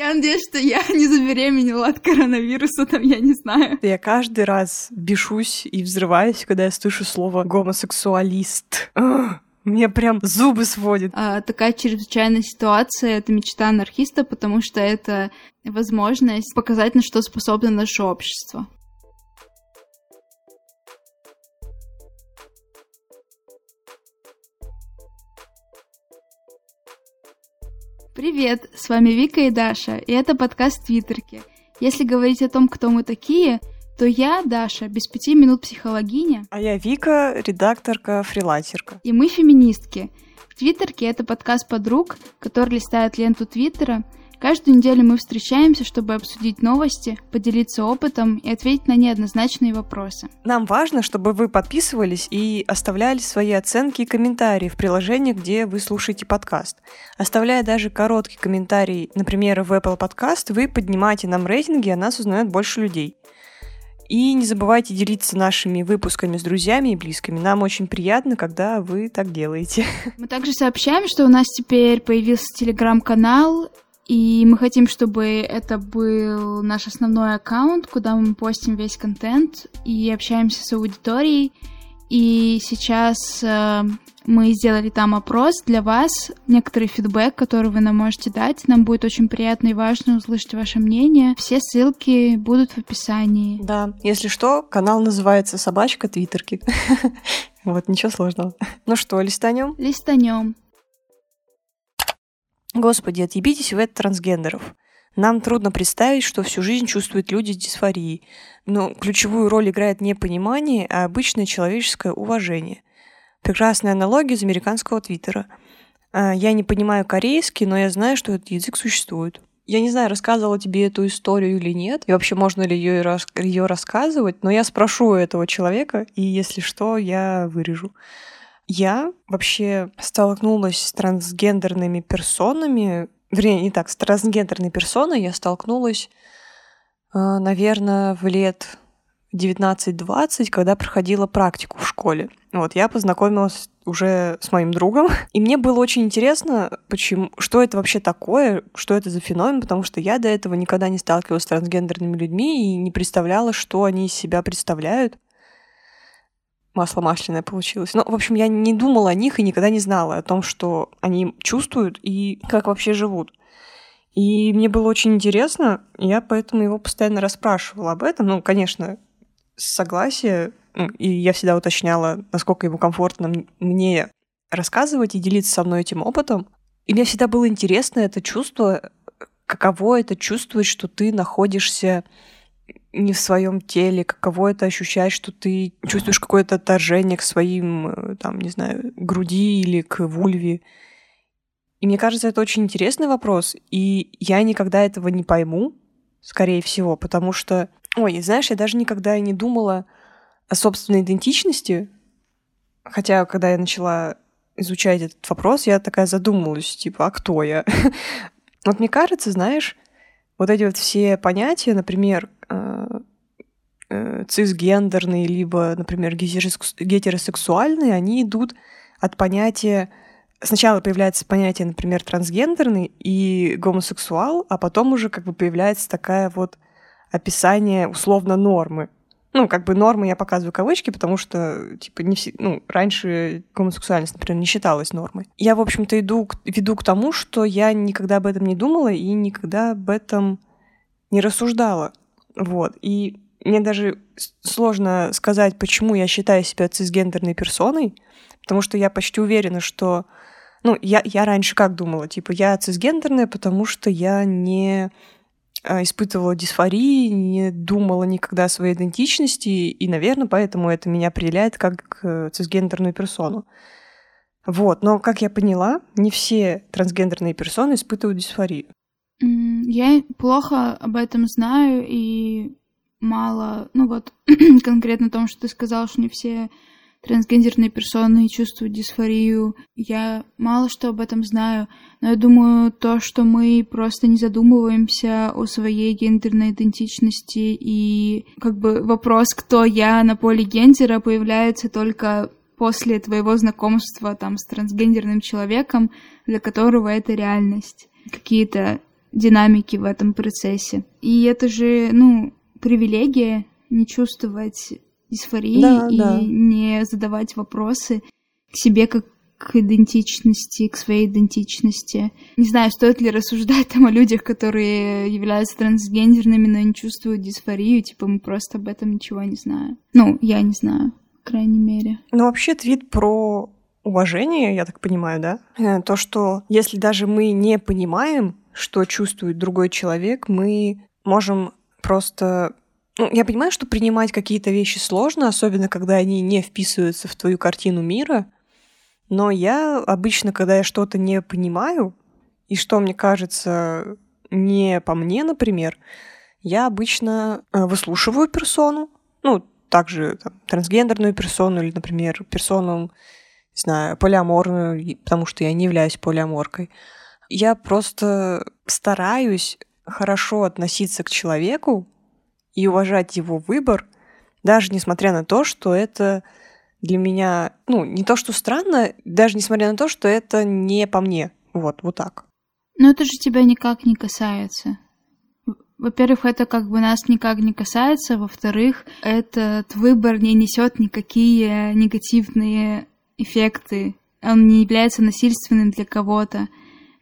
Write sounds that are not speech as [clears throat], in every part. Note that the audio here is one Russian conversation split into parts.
Я надеюсь, что я [laughs] не забеременела от коронавируса, там, я не знаю. Я каждый раз бешусь и взрываюсь, когда я слышу слово «гомосексуалист». Мне прям зубы сводит. А, такая чрезвычайная ситуация — это мечта анархиста, потому что это возможность показать, на что способно наше общество. Привет, с вами Вика и Даша, и это подкаст Твиттерки. Если говорить о том, кто мы такие, то я, Даша, без пяти минут психологиня. А я Вика, редакторка, фрилансерка. И мы феминистки. В Твиттерке это подкаст подруг, которые листают ленту Твиттера — Каждую неделю мы встречаемся, чтобы обсудить новости, поделиться опытом и ответить на неоднозначные вопросы. Нам важно, чтобы вы подписывались и оставляли свои оценки и комментарии в приложении, где вы слушаете подкаст. Оставляя даже короткий комментарий, например, в Apple Podcast, вы поднимаете нам рейтинги, а нас узнает больше людей. И не забывайте делиться нашими выпусками с друзьями и близкими. Нам очень приятно, когда вы так делаете. Мы также сообщаем, что у нас теперь появился телеграм-канал, и мы хотим, чтобы это был наш основной аккаунт, куда мы постим весь контент и общаемся с аудиторией. И сейчас э, мы сделали там опрос для вас, некоторый фидбэк, который вы нам можете дать. Нам будет очень приятно и важно услышать ваше мнение. Все ссылки будут в описании. Да, если что, канал называется «Собачка Твиттерки». [laughs] Вот, ничего сложного. Ну что, листанем? Листанем. Господи, отъебитесь вы от трансгендеров. Нам трудно представить, что всю жизнь чувствуют люди с дисфорией. Но ключевую роль играет не понимание, а обычное человеческое уважение. Прекрасная аналогия из американского твиттера. А, я не понимаю корейский, но я знаю, что этот язык существует. Я не знаю, рассказывала тебе эту историю или нет, и вообще можно ли ее, ее рассказывать, но я спрошу у этого человека, и если что, я вырежу. Я вообще столкнулась с трансгендерными персонами, вернее, не так, с трансгендерной персоной я столкнулась, э, наверное, в лет 19-20, когда проходила практику в школе. Вот, я познакомилась уже с моим другом, [laughs] и мне было очень интересно, почему, что это вообще такое, что это за феномен, потому что я до этого никогда не сталкивалась с трансгендерными людьми и не представляла, что они из себя представляют масло масляное получилось. Ну, в общем, я не думала о них и никогда не знала о том, что они чувствуют и как вообще живут. И мне было очень интересно, я поэтому его постоянно расспрашивала об этом. Ну, конечно, согласие, и я всегда уточняла, насколько ему комфортно мне рассказывать и делиться со мной этим опытом. И мне всегда было интересно это чувство, каково это чувствовать, что ты находишься не в своем теле, каково это ощущать, что ты чувствуешь какое-то отторжение к своим, э, там, не знаю, груди или к вульве. И мне кажется, это очень интересный вопрос, и я никогда этого не пойму, скорее всего, потому что, ой, знаешь, я даже никогда и не думала о собственной идентичности, хотя когда я начала изучать этот вопрос, я такая задумалась, типа, а кто я? [laughs] Вот мне кажется, знаешь, вот эти вот все понятия, например, Э, цисгендерные, либо, например, гетеросексуальные, они идут от понятия... Сначала появляется понятие, например, трансгендерный и гомосексуал, а потом уже как бы появляется такая вот описание условно нормы. Ну, как бы нормы я показываю кавычки, потому что, типа, не все, ну, раньше гомосексуальность, например, не считалась нормой. Я, в общем-то, иду, веду к тому, что я никогда об этом не думала и никогда об этом не рассуждала. Вот. И мне даже сложно сказать, почему я считаю себя цисгендерной персоной, потому что я почти уверена, что... Ну, я, я раньше как думала? Типа, я цисгендерная, потому что я не а, испытывала дисфории, не думала никогда о своей идентичности, и, наверное, поэтому это меня определяет как э, цисгендерную персону. Вот, но, как я поняла, не все трансгендерные персоны испытывают дисфорию. Я плохо об этом знаю и мало, ну вот, [clears throat] конкретно о том, что ты сказал, что не все трансгендерные персоны чувствуют дисфорию. Я мало что об этом знаю, но я думаю, то, что мы просто не задумываемся о своей гендерной идентичности и как бы вопрос, кто я на поле гендера, появляется только после твоего знакомства там с трансгендерным человеком, для которого это реальность. Какие-то динамики в этом процессе. И это же, ну, привилегия не чувствовать дисфории Да, и да. не задавать вопросы к себе как к идентичности, к своей идентичности. Не знаю, стоит ли рассуждать там о людях, которые являются трансгендерными, но не чувствуют дисфорию, типа мы просто об этом ничего не знаем. Ну, я не знаю, по крайней мере. Ну, вообще, твит про уважение, я так понимаю, да? Э, То, что если даже мы не понимаем, что чувствует другой человек, мы можем просто... Ну, я понимаю, что принимать какие-то вещи сложно, особенно когда они не вписываются в твою картину мира, но я обычно, когда я что-то не понимаю, и что мне кажется не по мне, например, я обычно э, выслушиваю персону, ну, также там, трансгендерную персону или, например, персону, не знаю, полиаморную, потому что я не являюсь полиаморкой. Я просто стараюсь хорошо относиться к человеку и уважать его выбор, даже несмотря на то, что это для меня, ну, не то, что странно, даже несмотря на то, что это не по мне. Вот, вот так. Но это же тебя никак не касается. Во-первых, это как бы нас никак не касается. Во-вторых, этот выбор не несет никакие негативные эффекты. Он не является насильственным для кого-то.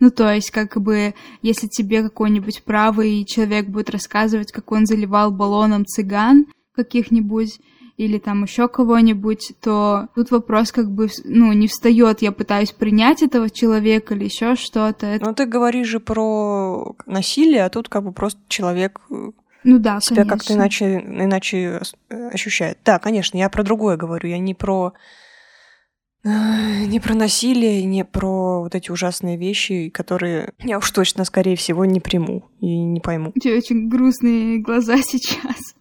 Ну, то есть, как бы, если тебе какой-нибудь правый человек будет рассказывать, как он заливал баллоном цыган каких-нибудь, или там еще кого-нибудь, то тут вопрос как бы, ну, не встает, я пытаюсь принять этого человека или еще что-то. Но ты говоришь же про насилие, а тут как бы просто человек э, Ну да, себя как-то иначе, иначе э, ощущает. Да, конечно, я про другое говорю. Я не про не про насилие, не про вот эти ужасные вещи, которые я уж точно, скорее всего, не приму и не пойму. У тебя очень грустные глаза [laughs] сейчас.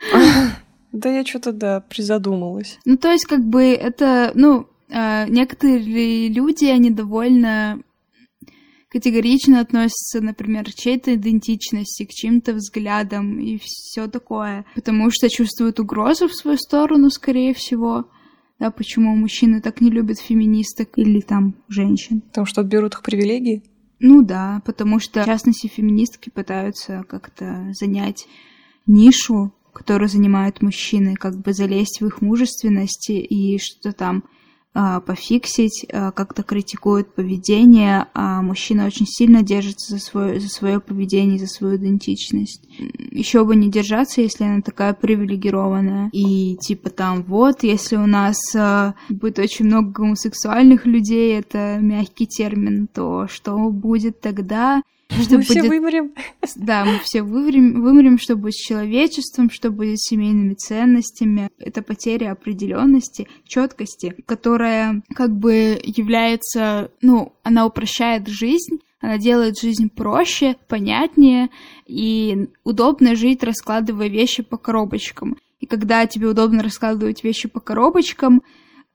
[laughs] Да я что-то, да, призадумалась. Ну, то есть, как бы, это, ну, э, некоторые люди, они довольно категорично относятся, например, к чьей-то идентичности, к чьим-то взглядам и все такое, потому что чувствуют угрозу в свою сторону, скорее всего. Да, почему мужчины так не любят феминисток или там женщин. Потому что отберут их привилегии. Ну да, потому что, в частности, феминистки пытаются как-то занять нишу, которую занимают мужчины, как бы залезть в их мужественность и что там пофиксить, а, как-то критикуют поведение, а мужчина очень сильно держится за свое, за свое поведение, за свою идентичность. Еще бы не держаться, если она такая привилегированная. И типа там вот, если у нас а, будет очень много гомосексуальных людей, это мягкий термин, то что будет тогда? [laughs] Что Мы все будет вымрем. да, мы все вымрем, вымрем, что будет с человечеством, что будет с семейными ценностями. Это потеря определенности, четкости, которая как бы является, ну, она упрощает жизнь, она делает жизнь проще, понятнее и удобно жить, раскладывая вещи по коробочкам. И когда тебе удобно раскладывать вещи по коробочкам,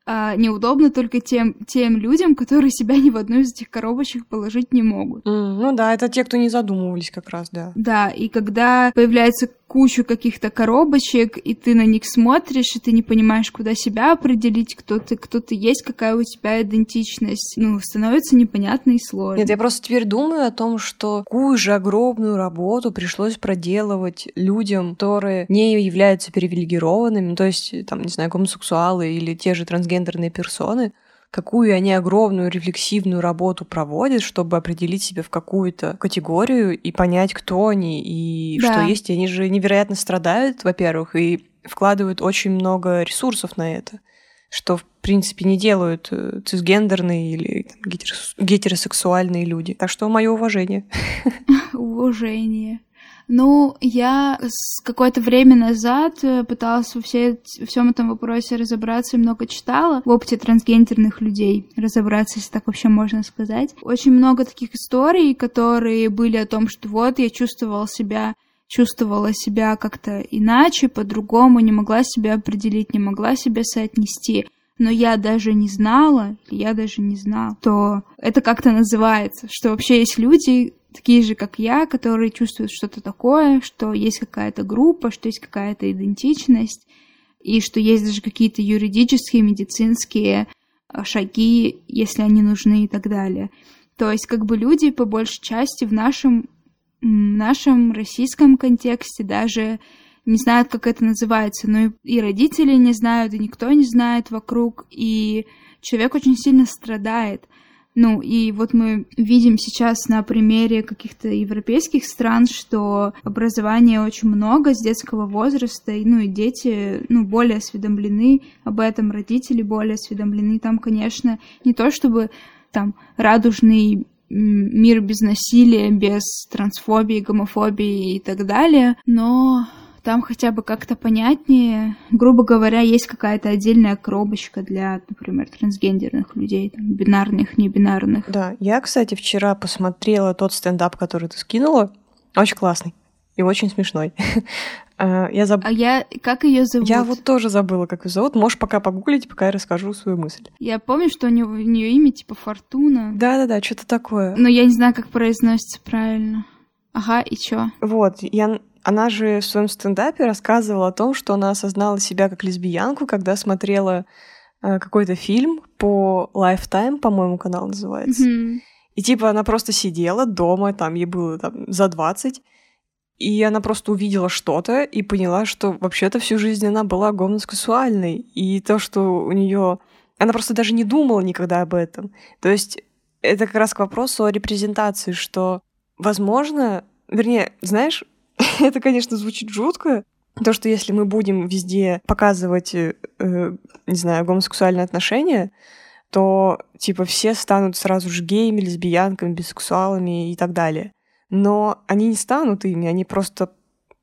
а, неудобно только тем, тем людям, которые себя ни в одну из этих коробочек положить не могут. М, Ну да, это те, кто не задумывались как раз, да. Да, и когда появляется куча каких-то коробочек, и ты на них смотришь, и ты не понимаешь, куда себя определить, кто ты, кто ты есть, какая у тебя идентичность, ну, становится непонятно и сложно. Нет, я просто теперь думаю о том, что какую же огромную работу пришлось проделывать людям, которые не являются привилегированными, ну, то есть, там, не знаю, гомосексуалы или те же трансгендерные персоны, какую они огромную рефлексивную работу проводят, чтобы определить себя в какую-то категорию и понять, кто они и Да. что есть. И они же невероятно страдают, во-первых, и вкладывают очень много ресурсов на это что, в принципе, не делают э, цисгендерные или там, гетерос- гетеросексуальные люди. Так что мое уважение. [laughs] Уважение. Ну, я какое-то время назад э, пыталась во все, всем этом вопросе разобраться и много читала в опыте трансгендерных людей, разобраться, если так вообще можно сказать. Очень много таких историй, которые были о том, что вот я чувствовала себя чувствовала себя как-то иначе, по-другому, не могла себя определить, не могла себя соотнести. Но я даже не знала, я даже не знала, то это как-то называется, что вообще есть люди, такие же, как я, которые чувствуют что-то такое, что есть какая-то группа, что есть какая-то идентичность, и что есть даже какие-то юридические, медицинские а, шаги, если они нужны и так далее. То есть как бы люди по большей части в нашем нашем российском контексте даже не знают, как это называется, но и родители не знают, и никто не знает вокруг, и человек очень сильно страдает. Ну, и вот мы видим сейчас на примере каких-то европейских стран, что образования очень много с детского возраста, и, ну, и дети, ну, более осведомлены об этом, родители более осведомлены. Там, конечно, не то чтобы там радужный мир без насилия, без трансфобии, гомофобии и так далее, но там хотя бы как-то понятнее. Грубо говоря, есть какая-то отдельная коробочка для, например, трансгендерных людей, там, бинарных, небинарных. Да, я, кстати, вчера посмотрела тот стендап, который ты скинула. Очень классный и очень смешной. А, [laughs] я заб... А я... Как ее зовут? Я вот тоже забыла, как ее зовут. Можешь пока погуглить, пока я расскажу свою мысль. Я помню, что у нее, у нее имя типа Фортуна. Да-да-да, что-то такое. Но я не знаю, как произносится правильно. Ага, и чё? Вот, я она же в своем стендапе рассказывала о том, что она осознала себя как лесбиянку, когда смотрела э, какой-то фильм по Lifetime, по-моему, канал называется. Mm-hmm. И типа она просто сидела дома, там ей было там, за 20, и она просто увидела что-то и поняла, что вообще-то всю жизнь она была гомосексуальной. И то, что у нее... Она просто даже не думала никогда об этом. То есть это как раз к вопросу о репрезентации, что, возможно, вернее, знаешь, [laughs] это, конечно, звучит жутко, то, что если мы будем везде показывать, э, не знаю, гомосексуальные отношения, то, типа, все станут сразу же геями, лесбиянками, бисексуалами и так далее. Но они не станут ими, они просто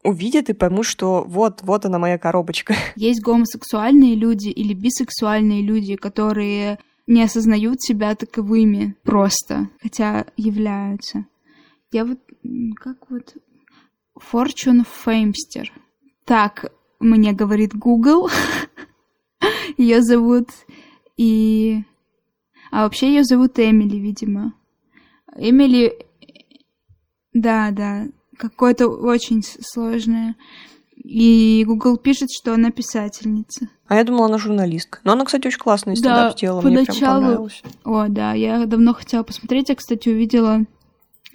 увидят и поймут, что вот, вот она моя коробочка. [laughs] Есть гомосексуальные люди или бисексуальные люди, которые не осознают себя таковыми просто, хотя являются. Я вот как вот Fortune Famester. Так мне говорит Google. [laughs] ее зовут и... А вообще ее зовут Эмили, видимо. Эмили... Да, да, какое-то очень сложное. И Google пишет, что она писательница. А я думала, она журналистка. Но она, кстати, очень классный стендап да, сделала, поначалу... мне прям понравилось. О, да, я давно хотела посмотреть. Я, кстати, увидела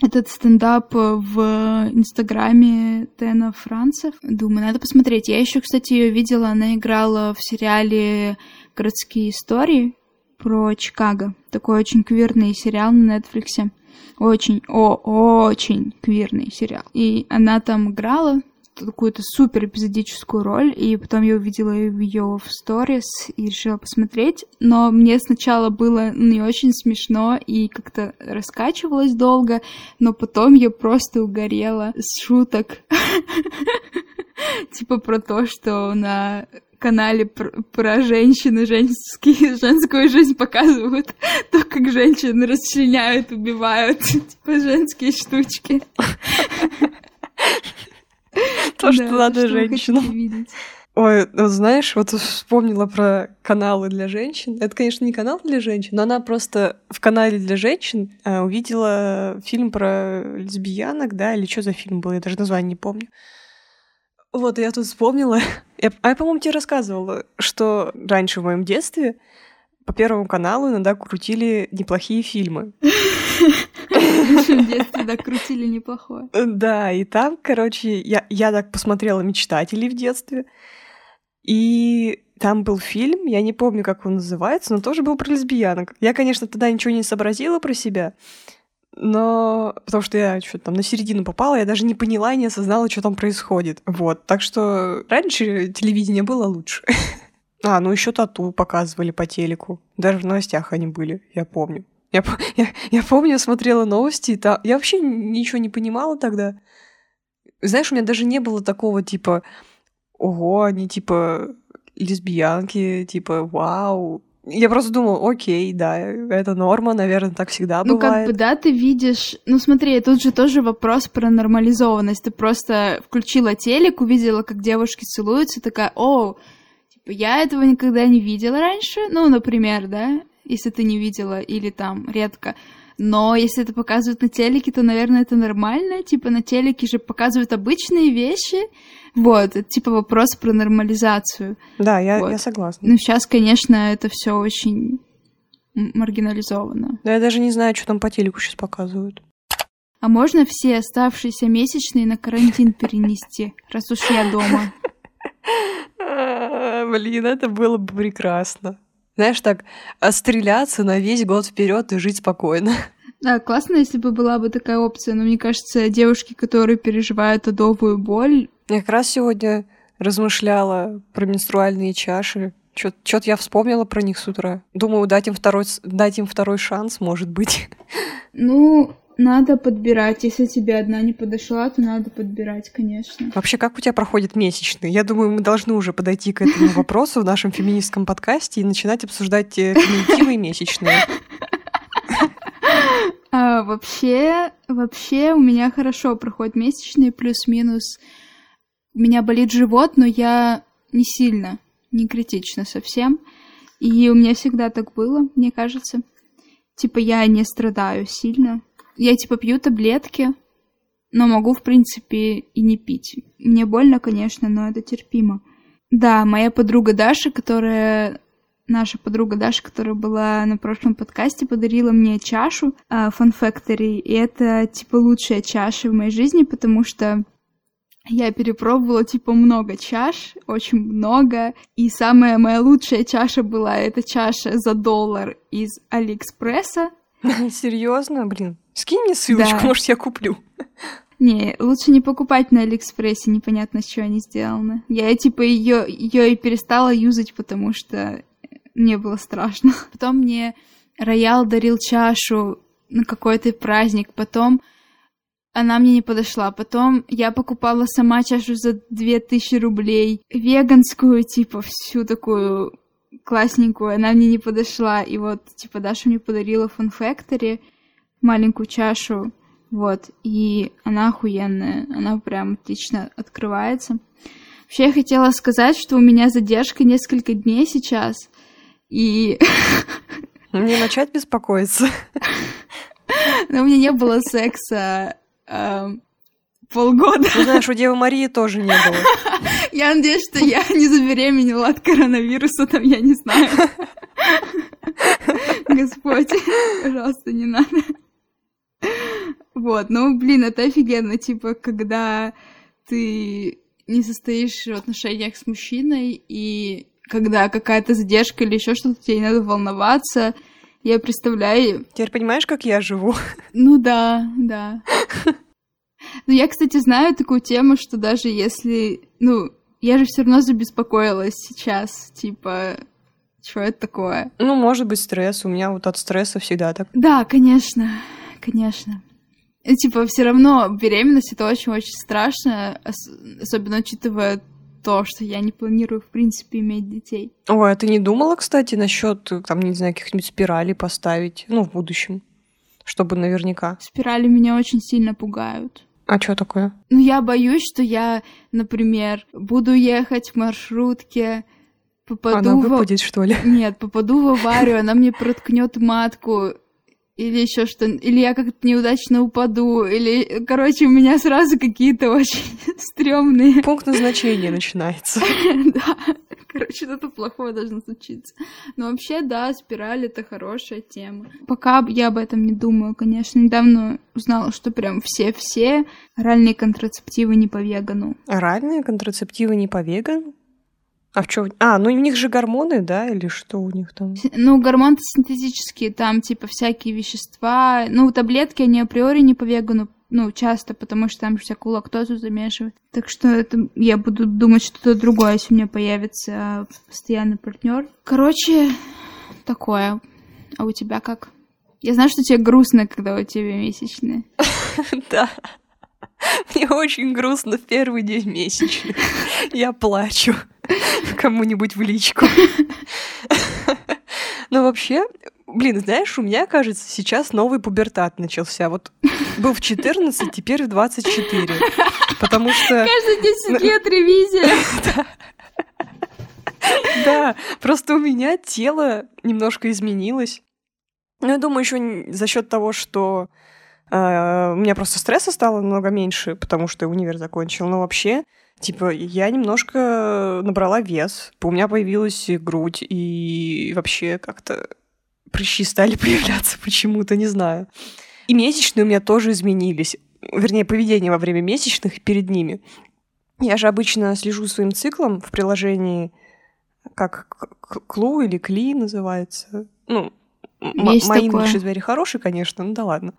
этот стендап в Инстаграме Тена Францев. Думаю, надо посмотреть. Я еще, кстати, ее видела, она играла в сериале «Городские истории» про Чикаго. Такой очень квирный сериал на Нетфликсе. Очень, о, очень квирный сериал. И она там играла, какую-то супер эпизодическую роль, и потом я увидела ее в сторис и решила посмотреть, но мне сначала было не очень смешно и как-то раскачивалось долго, но потом я просто угорела с шуток. [laughs] Типа про то, что на канале про, про женщины, женские, [laughs] женскую жизнь показывают [laughs] то, как женщины расчленяют, убивают, типа женские штучки. То, что надо женщинам. Ой, знаешь, вот вспомнила про каналы для женщин. Это, конечно, не канал для женщин, но она просто в канале для женщин а, увидела фильм про лесбиянок, да, или что за фильм был, я даже название не помню. Вот, я тут вспомнила. Я, а я, по-моему, тебе рассказывала, что раньше в моем детстве по Первому каналу иногда крутили неплохие фильмы. В детстве да, крутили неплохое. Да, и там, короче, я, я так посмотрела «Мечтателей» в детстве, и там был фильм, я не помню, как он называется, но тоже был про лесбиянок. Я, конечно, тогда ничего не сообразила про себя, но потому что я что-то там на середину попала, я даже не поняла и не осознала, что там происходит. Вот, так что раньше телевидение было лучше. [laughs] А, ну еще тату показывали по телеку. Даже в новостях они были, я помню. Я, я, я помню, я смотрела новости, и та... я вообще ничего не понимала тогда. Знаешь, у меня даже не было такого типа, ого, они типа лесбиянки, типа, вау. Я просто думала, окей, да, это норма, наверное, так всегда ну, бывает. Ну, как бы, да, ты видишь... Ну, смотри, тут же тоже вопрос про нормализованность. Ты просто включила телек, увидела, как девушки целуются, такая, о, Типа, я этого никогда не видела раньше, ну, например, да, если ты не видела, или там редко. Но если это показывают на телеке, то, наверное, это нормально. Типа на телеке же показывают обычные вещи. Вот, это типа вопрос про нормализацию. Да, я, вот. я согласна. Ну, сейчас, конечно, это все очень маргинализовано. Да, я даже не знаю, что там по телеку сейчас показывают. А можно все оставшиеся месячные на карантин перенести, раз уж я дома? [laughs] Блин, это было бы прекрасно. Знаешь, так стреляться на весь год вперед и жить спокойно. Да, классно, если бы была бы такая опция, но мне кажется, девушки, которые переживают адовую боль... Я как раз сегодня размышляла про менструальные чаши. Что-то я вспомнила про них с утра. Думаю, дать им второй, дать им второй шанс, может быть. Ну, надо подбирать. Если тебе одна не подошла, то надо подбирать, конечно. Вообще, как у тебя проходит месячный? Я думаю, мы должны уже подойти к этому [laughs] вопросу в нашем феминистском подкасте и начинать обсуждать феминитивы месячные. [laughs] А, вообще, вообще у меня хорошо проходит месячный, плюс-минус. У меня болит живот, но я не сильно, не критично совсем. И у меня всегда так было, мне кажется. Типа я не страдаю сильно. Я типа пью таблетки, но могу, в принципе, и не пить. Мне больно, конечно, но это терпимо. Да, моя подруга Даша, которая наша подруга Даша, которая была на прошлом подкасте, подарила мне чашу uh, Fun Factory, и это, типа, лучшая чаша в моей жизни, потому что я перепробовала, типа, много чаш, очень много, и самая моя лучшая чаша была эта чаша за доллар из Алиэкспресса. [laughs] Серьезно, блин? Скинь мне ссылочку, да. может, я куплю. Не, лучше не покупать на Алиэкспрессе, непонятно, с чего они сделаны. Я, типа, ее, ее и перестала юзать, потому что мне было страшно. [laughs] Потом мне Роял дарил чашу на какой-то праздник, потом она мне не подошла. Потом я покупала сама чашу за 2000 рублей, веганскую, типа, всю такую классненькую, она мне не подошла. И вот, типа, Даша мне подарила Fun Factory маленькую чашу, вот, и она охуенная, она прям отлично открывается. Вообще я хотела сказать, что у меня задержка несколько дней сейчас, и... Мне начать беспокоиться. [laughs] Но у меня не было секса э, полгода. Ну, знаешь, у Девы Марии тоже не было. [laughs] Я надеюсь, что я не забеременела от коронавируса, там я не знаю. [laughs] Господь, пожалуйста, не надо. Вот, ну, блин, это офигенно, типа, когда ты не состоишь в отношениях с мужчиной, и когда какая-то задержка или еще что-то, тебе не надо волноваться. Я представляю... Теперь понимаешь, как я живу? Ну да, да. Ну, я, кстати, знаю такую тему, что даже если... Ну, я же все равно забеспокоилась сейчас, типа, что это такое? Ну, может быть, стресс. У меня вот от стресса всегда так. Да, конечно, конечно. И, типа, все равно беременность это очень-очень страшно, особенно учитывая то, что я не планирую, в принципе, иметь детей. Ой, а ты не думала, кстати, насчет, там, не знаю, каких-нибудь спиралей поставить, ну, в будущем, чтобы наверняка? Спирали меня очень сильно пугают. А что такое? Ну, я боюсь, что я, например, буду ехать в маршрутке, попаду она в... выпадет, что ли? Нет, попаду в аварию, она мне проткнет матку, или еще что или я как-то неудачно упаду, или, короче, у меня сразу какие-то очень [laughs] стрёмные... Пункт назначения начинается. [laughs] Да, короче, что-то плохое должно случиться. Но вообще, да, спираль — это хорошая тема. Пока я об этом не думаю, конечно. Недавно узнала, что прям все-все оральные контрацептивы не по вегану. Оральные контрацептивы не по вегану? А в чем? А, ну у них же гормоны, да, или что у них там? Ну, гормоны синтетические, там типа всякие вещества. Ну, таблетки, они априори не по вегану, ну, часто, потому что там всякую лактозу замешивают. Так что это я буду думать что-то другое, если у меня появится постоянный партнер. Короче, такое. А у тебя как? Я знаю, что тебе грустно, когда у тебя месячные. [laughs] Да. [laughs] Мне очень грустно в первый день месячных. Я плачу кому-нибудь в личку. [laughs] Но вообще, блин, знаешь, у меня, кажется, сейчас новый пубертат начался. Вот был в 14, теперь в 24. Потому что... Каждый 10 лет ревизия. Да, просто у меня тело немножко изменилось. Ну, я думаю, еще за счет того, что Uh, у меня просто стресса стало намного меньше, потому что универ закончил. Но вообще, типа, я немножко набрала вес. У меня появилась грудь, и вообще как-то прыщи стали [laughs] появляться почему-то, не знаю. И месячные у меня тоже изменились. Вернее, поведение во время месячных и перед ними. Я же обычно слежу своим циклом в приложении, как Клу или Кли называется. Ну, Есть мои такое. Very хороший, конечно, ну да ладно.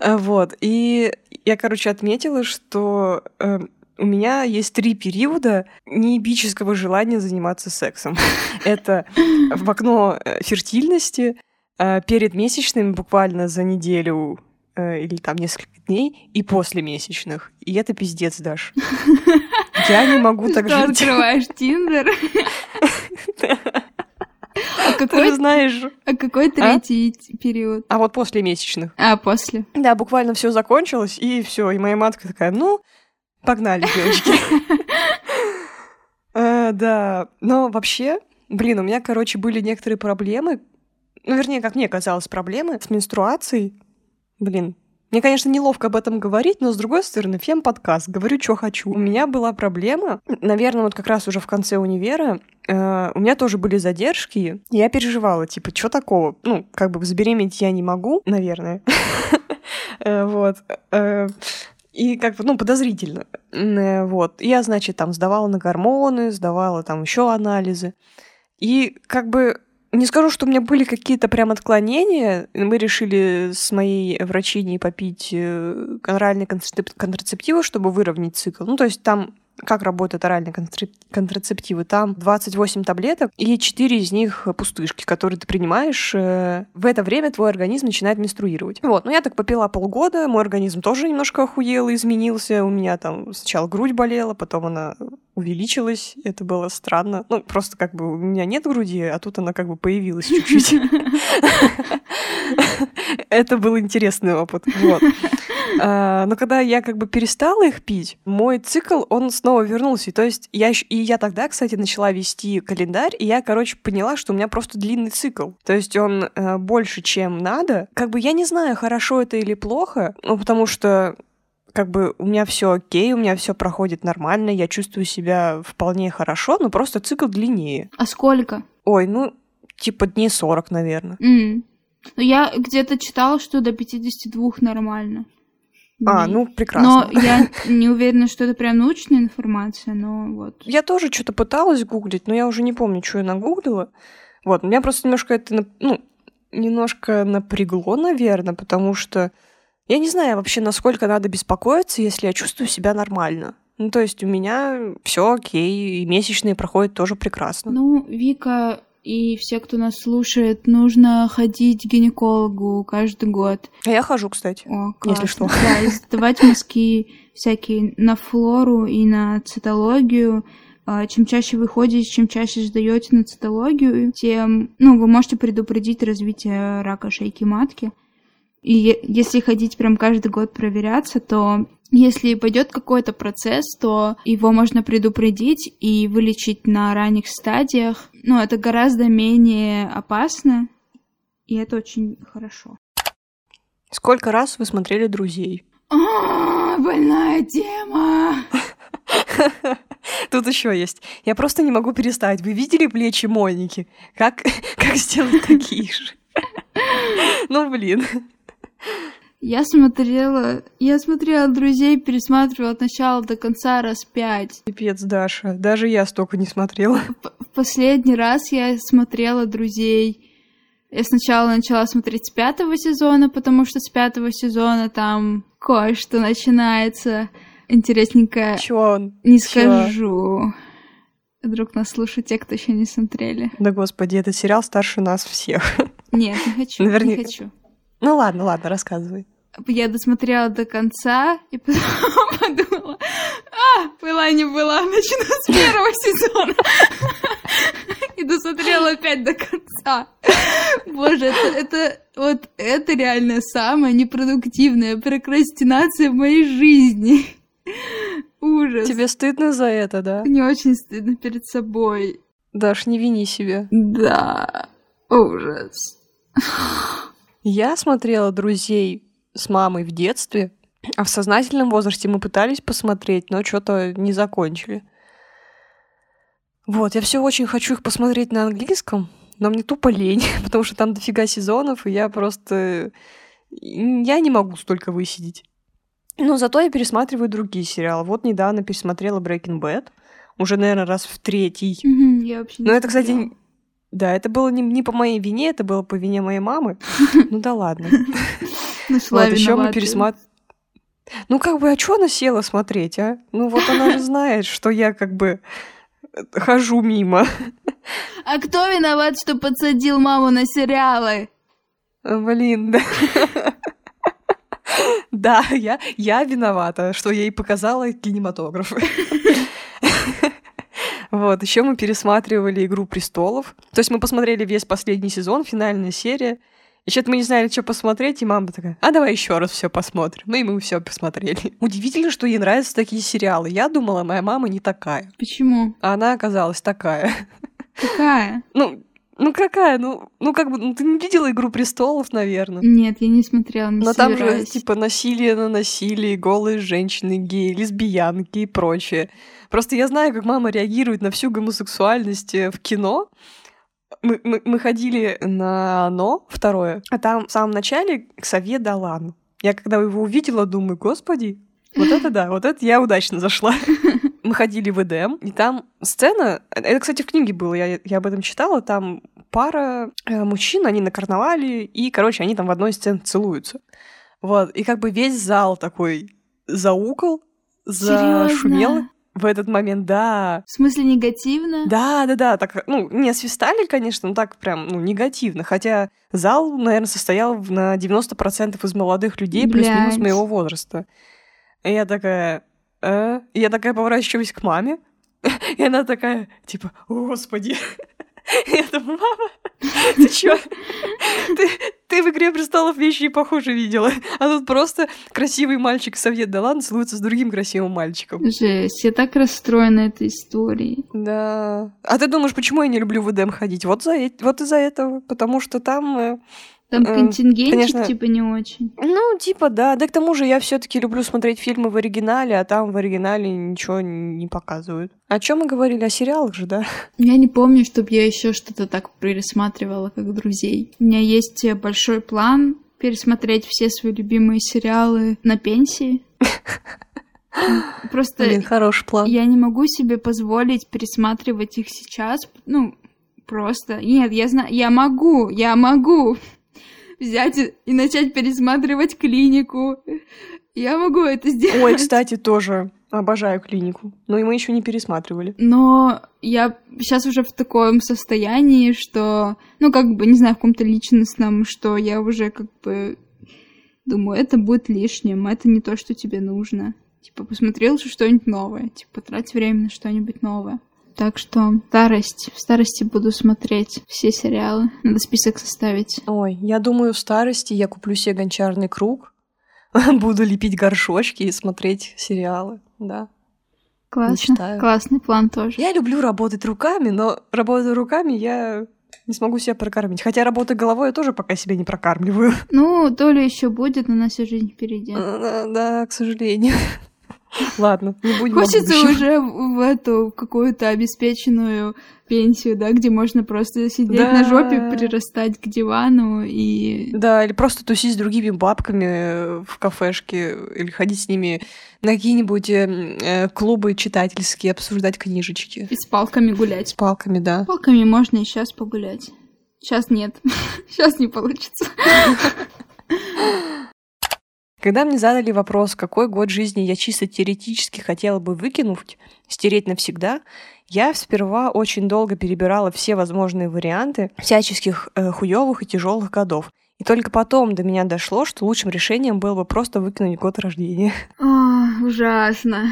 Э, Вот. И я, короче, отметила, что э, у меня есть три периода неебического желания заниматься сексом. [laughs] Это в окно э, фертильности, э, перед месячными буквально за неделю или там несколько дней, и после месячных. И это пиздец, Даш. [laughs] Я не могу Ты так жить. открываешь [laughs] Тиндер? А Ты какой, знаешь. а какой третий т- период? А вот после месячных. А, после. Да, буквально все закончилось, и все. И моя матка такая, ну, погнали, девочки. [laughs] Э, Да, но вообще, блин, у меня, короче, были некоторые проблемы, ну, вернее, как мне казалось, проблемы с менструацией. Блин, мне, конечно, неловко об этом говорить, но, с другой стороны, фем-подкаст, говорю, что хочу. У меня была проблема, наверное, вот как раз уже в конце универа, э, у меня тоже были задержки, я переживала, типа, что такого? Ну, как бы забеременеть я не могу, наверное. [laughs] Э, Вот. Э, И как бы, ну, подозрительно. Вот. Я, значит, там сдавала на гормоны, сдавала там еще анализы. И как бы не скажу, что у меня были какие-то прям отклонения. Мы решили с моей врачиней попить э, оральные контрацеп- контрацептивы, чтобы выровнять цикл. Ну, то есть там как работают оральные контра- контрацептивы? Там 28 таблеток, и 4 из них пустышки, которые ты принимаешь. э, В это время твой организм начинает менструировать. Вот, ну я так попила полгода, мой организм тоже немножко охуел и изменился. У меня там сначала грудь болела, потом она увеличилась. Это было странно. Ну, просто как бы у меня нет груди, а тут она как бы появилась чуть-чуть. [laughs] Это был интересный опыт. Вот. А, Но когда я как бы перестала их пить, мой цикл, он снова вернулся. И То есть я, и я тогда, кстати, начала вести календарь, и я, короче, поняла, что у меня просто длинный цикл. То есть он э, больше, чем надо. Как бы я не знаю, хорошо это или плохо, ну, потому что как бы у меня все окей, у меня все проходит нормально, я чувствую себя вполне хорошо, но просто цикл длиннее. А сколько? Ой, ну, типа дней 40, наверное. М. Ну, я где-то читала, что до 52 нормально. А, дней. ну, прекрасно. Но я не уверена, что это прям научная информация, но вот. Я тоже что-то пыталась гуглить, но я уже не помню, что я нагуглила. Вот, меня просто немножко это, ну, немножко напрягло, наверное, потому что я не знаю вообще, насколько надо беспокоиться, если я чувствую себя нормально. Ну, то есть у меня все окей, и месячные проходят тоже прекрасно. Ну, Вика и все, кто нас слушает, нужно ходить к гинекологу каждый год. А я хожу, кстати. О, Если классно. что. [laughs] Да, и сдавать мазки всякие на флору и на цитологию. А, Чем чаще вы ходите, чем чаще сдаете на цитологию, тем, ну, вы можете предупредить развитие рака шейки матки. И если ходить прям каждый год проверяться, то если пойдет какой-то процесс, то его можно предупредить и вылечить на ранних стадиях. Но это гораздо менее опасно, и это очень хорошо. Сколько раз вы смотрели «Друзей»? А, больная тема. [laughs] Тут еще есть. Я просто не могу перестать. Вы видели плечи Моники? Как, [laughs] как сделать такие же? [laughs] Ну, блин. Я смотрела, я смотрела друзей, пересматривала от начала до конца раз пять. Пипец, Даша. Даже я столько не смотрела. П- В последний раз я смотрела друзей. Я сначала начала смотреть с пятого сезона, потому что с пятого сезона там кое-что начинается интересненькое. Чё? Не Чё? скажу. Вдруг нас слушают те, кто еще не смотрели. Да господи, этот сериал старше нас всех. Нет, не хочу, Наверняка. не хочу. Ну ладно, ладно, рассказывай. Я досмотрела до конца и [laughs] потом подумала, а, была не была, начну с первого сезона. И досмотрела опять до конца. Боже, это, это вот это реально самая непродуктивная прокрастинация в моей жизни. Ужас. Тебе стыдно за это, да? Мне очень стыдно перед собой. Даш, не вини себя. Да, ужас. Я смотрела «Друзей» с мамой в детстве, а в сознательном возрасте мы пытались посмотреть, но что-то не закончили. Вот, я все очень хочу их посмотреть на английском, но мне тупо лень, [laughs] потому что там дофига сезонов, и я просто Я не могу столько высидеть. Но зато я пересматриваю другие сериалы. Вот недавно пересмотрела Breaking Bad. Уже, наверное, раз в третий. Мгм, Я вообще не Но это, кстати, да, это было не, не по моей вине, это было по вине моей мамы. [laughs] Ну да ладно. Нашла Вот еще мы пересматриваем. Ну как бы, а что она села смотреть, а? Ну вот она же знает, что я как бы э, хожу мимо. А кто виноват, что подсадил маму на сериалы? Блин, да. [laughs] Да, я, я виновата, что я ей показала кинематограф. [laughs] Вот, еще мы пересматривали «Игру престолов». То есть мы посмотрели весь последний сезон, финальная серия. И что-то мы не знали, что посмотреть, и мама такая, а давай еще раз все посмотрим. Ну и мы все посмотрели. [laughs] Удивительно, что ей нравятся такие сериалы. Я думала, моя мама не такая. Почему? А она оказалась такая. Какая? Ну, ну какая? Ну, ну как бы, ну, ты не видела «Игру престолов», наверное. Нет, я не смотрела, не Но там же собираюсь. типа насилие на насилие, голые женщины, геи, лесбиянки и прочее. Просто я знаю, как мама реагирует на всю гомосексуальность э, в кино. Мы, мы, мы ходили на «Оно» второе, а там в самом начале Ксавье Далан. Я когда его увидела, думаю, господи, вот это да, вот это я удачно зашла. [laughs] Мы ходили в Эдем, и там сцена, это, кстати, в книге было, я, я об этом читала, там пара э, мужчин, они на карнавале, и, короче, они там в одной сцене целуются. Вот, и как бы весь зал такой заукал, зашумел Серьезно? в этот момент, да. В смысле негативно? Да, да, да, так, ну, не свистали, конечно, но так прям, ну, негативно. Хотя зал, наверное, состоял на 90% из молодых людей, плюс-минус моего возраста. И я такая, э? И я такая поворачиваюсь к маме, и она такая, типа, «О, господи. [laughs] Я думаю, мама, ты чё? Ты, ты в «Игре престолов» вещи и похуже видела. А тут просто красивый мальчик Совет Далан целуется с другим красивым мальчиком. Жесть, я так расстроена этой историей. Да. А ты думаешь, почему я не люблю в Эдем ходить? Вот, за, э- вот из-за этого. Потому что там... э, Там Эм, контингентик конечно. типа не очень. Ну, типа, да. Да к тому же я все таки люблю смотреть фильмы в оригинале, а там в оригинале ничего не показывают. О чем мы говорили? О сериалах же, да? Я не помню, чтобы я еще что-то так пересматривала, как друзей. У меня есть э, большой план пересмотреть все свои любимые сериалы на пенсии. Просто Блин, хороший план. я не могу себе позволить пересматривать их сейчас. Ну, просто. Нет, я знаю, я могу, я могу взять и- начать пересматривать клинику. Я могу это сделать. Ой, кстати, тоже обожаю клинику. Но и мы еще не пересматривали. Но я сейчас уже в таком состоянии, что, ну, как бы, не знаю, в каком-то личностном, что я уже как бы думаю, это будет лишним, это не то, что тебе нужно. Типа, посмотрел что-нибудь новое, типа, трать время на что-нибудь новое. Так что старость. В старости буду смотреть все сериалы. Надо список составить. Ой, я думаю, в старости я куплю себе гончарный круг, [laughs] буду лепить горшочки и смотреть сериалы, да. Классно. Мечтаю. Классный план тоже. Я люблю работать руками, но работая руками я не смогу себя прокормить. Хотя работая головой я тоже пока себя не прокармливаю. Ну, то ли еще будет, но на всю жизнь впереди. Да, да, к сожалению. Ладно, не будем Хочется уже в эту какую-то обеспеченную пенсию, да, где можно просто сидеть Да. на жопе, прирастать к дивану и... Да, или просто тусить с другими бабками э, в кафешке, или ходить с ними на какие-нибудь э, э, клубы читательские, обсуждать книжечки. и с палками С гулять. палками, да. С палками можно и сейчас погулять. Сейчас нет. [laughs] Сейчас не получится. [laughs] Когда мне задали вопрос, какой год жизни я чисто теоретически хотела бы выкинуть, стереть навсегда, я сперва очень долго перебирала все возможные варианты всяческих э, хуёвых и тяжелых годов. И только потом до меня дошло, что лучшим решением было бы просто выкинуть год рождения. О, ужасно.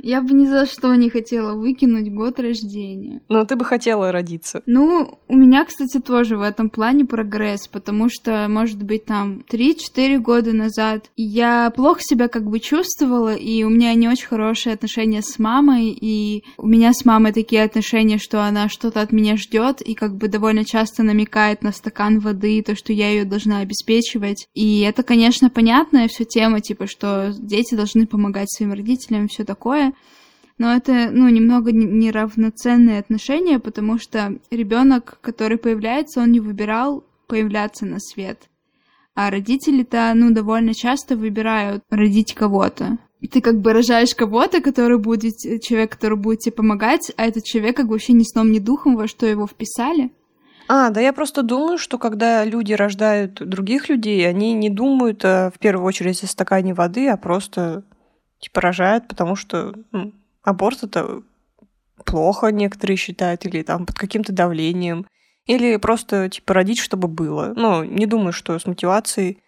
Я бы ни за что не хотела выкинуть год рождения. Но ты бы хотела родиться. Ну, у меня, кстати, тоже в этом плане прогресс, потому что, может быть, там 3-4 года назад я плохо себя как бы чувствовала, и у меня не очень хорошие отношения с мамой, и у меня с мамой такие отношения, что она что-то от меня ждет, и как бы довольно часто намекает на стакан воды, то, что я ее должна обеспечивать. И это, конечно, понятная все тема, типа, что дети должны помогать своим родителям все такое. Но это, ну, немного не- неравноценные отношения, потому что ребенок, который появляется, он не выбирал появляться на свет. А родители-то, ну, довольно часто выбирают родить кого-то. Ты как бы рожаешь кого-то, который будет, человек, который будет тебе помогать, а этот человек как бы вообще ни сном, ни духом, во что его вписали. А, да я просто думаю, что когда люди рождают других людей, они не думают э, в первую очередь о стакане воды, а просто типа рожают, потому что ну, аборт это плохо, некоторые считают, или там под каким-то давлением, или просто типа родить, чтобы было. Ну, не думаю, что с мотивацией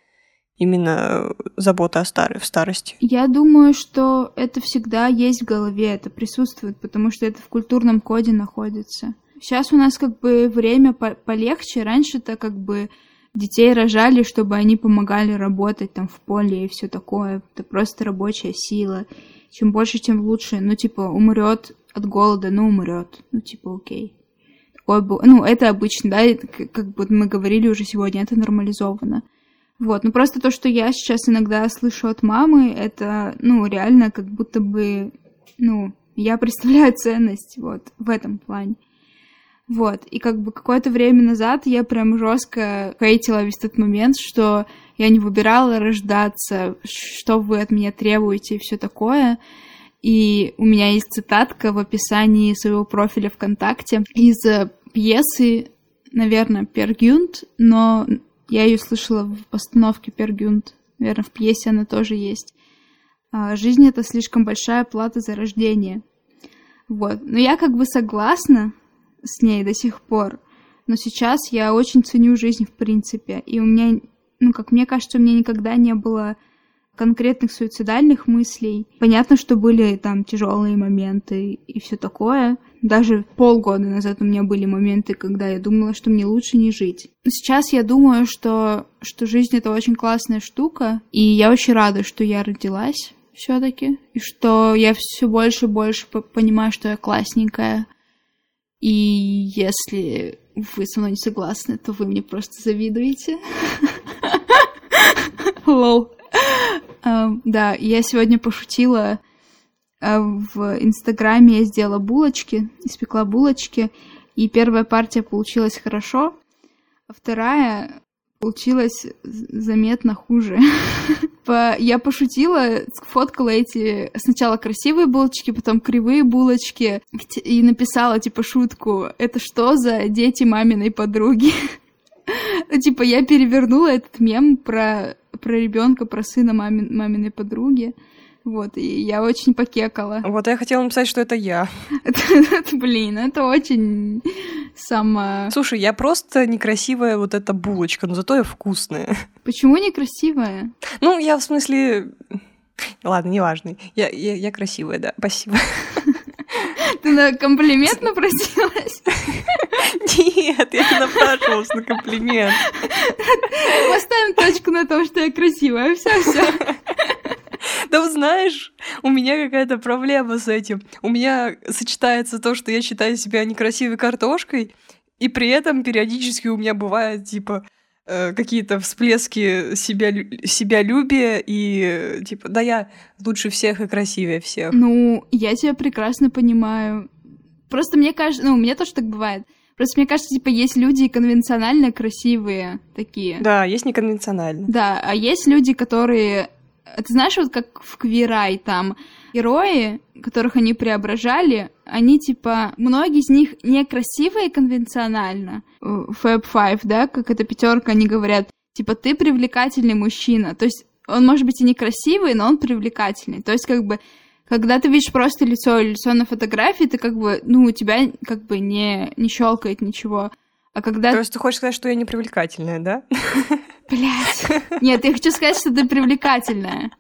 именно забота о старой, в старости. Я думаю, что это всегда есть в голове, это присутствует, потому что это в культурном коде находится. Сейчас у нас как бы время по полегче. Раньше-то как бы детей рожали, чтобы они помогали работать там в поле и все такое. Это просто рабочая сила. Чем больше, тем лучше. Ну, типа, умрет от голода, ну, умрет. Ну, типа, окей. Такое было. Ну, это обычно, да, как бы мы говорили уже сегодня, это нормализовано. Вот, ну просто то, что я сейчас иногда слышу от мамы, это, ну, реально как будто бы, ну, я представляю ценность вот в этом плане. Вот, и как бы какое-то время назад я прям жестко хейтила весь тот момент, что я не выбирала рождаться, что вы от меня требуете и все такое. И у меня есть цитатка в описании своего профиля ВКонтакте из пьесы, наверное, Пергюнт, но я ее слышала в постановке Пергюнт. Наверное, в пьесе она тоже есть. А, Жизнь — это слишком большая плата за рождение. Вот. Но я как бы согласна, с ней до сих пор. Но сейчас я очень ценю жизнь в принципе. И у меня, ну, как мне кажется, у меня никогда не было конкретных суицидальных мыслей. Понятно, что были там тяжелые моменты и все такое. Даже полгода назад у меня были моменты, когда я думала, что мне лучше не жить. Но сейчас я думаю, что, что жизнь это очень классная штука, и я очень рада, что я родилась все-таки, и что я все больше и больше понимаю, что я классненькая, и если вы со мной не согласны, то вы мне просто завидуете. [laughs] Лол. Uh, да, я сегодня пошутила uh, в Инстаграме, я сделала булочки, испекла булочки, и первая партия получилась хорошо, а вторая получилась заметно хуже. [laughs] Я пошутила, сфоткала эти сначала красивые булочки, потом кривые булочки и написала, типа, шутку. Это что за дети маминой подруги? [laughs] Типа, я перевернула этот мем про, про ребенка, про сына мамин, маминой подруги. Вот, и я очень покекала. [laughs] Вот я хотела написать, что это я. Блин, это очень само... Слушай, я просто некрасивая вот эта булочка, но зато я вкусная. Почему некрасивая? Ну, я в смысле... Ладно, неважно. Я, я, я красивая, да, спасибо. [laughs] Ты на комплимент напросилась? Нет, я не напрашивалась на комплимент. [laughs] Поставим точку на том, что я красивая. Все, все. [laughs] Да знаешь, у меня какая-то проблема с этим. У меня сочетается то, что я считаю себя некрасивой картошкой, и при этом периодически у меня бывает, типа, э, какие-то всплески себя, себялюбия и типа, да я лучше всех и красивее всех. Ну, я тебя прекрасно понимаю. Просто мне кажется, ну, у меня тоже так бывает. Просто мне кажется, типа, есть люди конвенционально красивые такие. Да, есть неконвенционально. Да, а есть люди, которые ты знаешь, вот как в Квирай там герои, которых они преображали, они типа, многие из них некрасивые конвенционально. Fab Five, да, как эта пятерка, они говорят, типа, ты привлекательный мужчина. То есть он может быть и некрасивый, но он привлекательный. То есть как бы когда ты видишь просто лицо или лицо на фотографии, ты как бы, ну, у тебя как бы не, не щелкает ничего. А когда... То есть ты хочешь сказать, что я не привлекательная, да? [laughs] Блять. Нет, я хочу сказать, что ты привлекательная.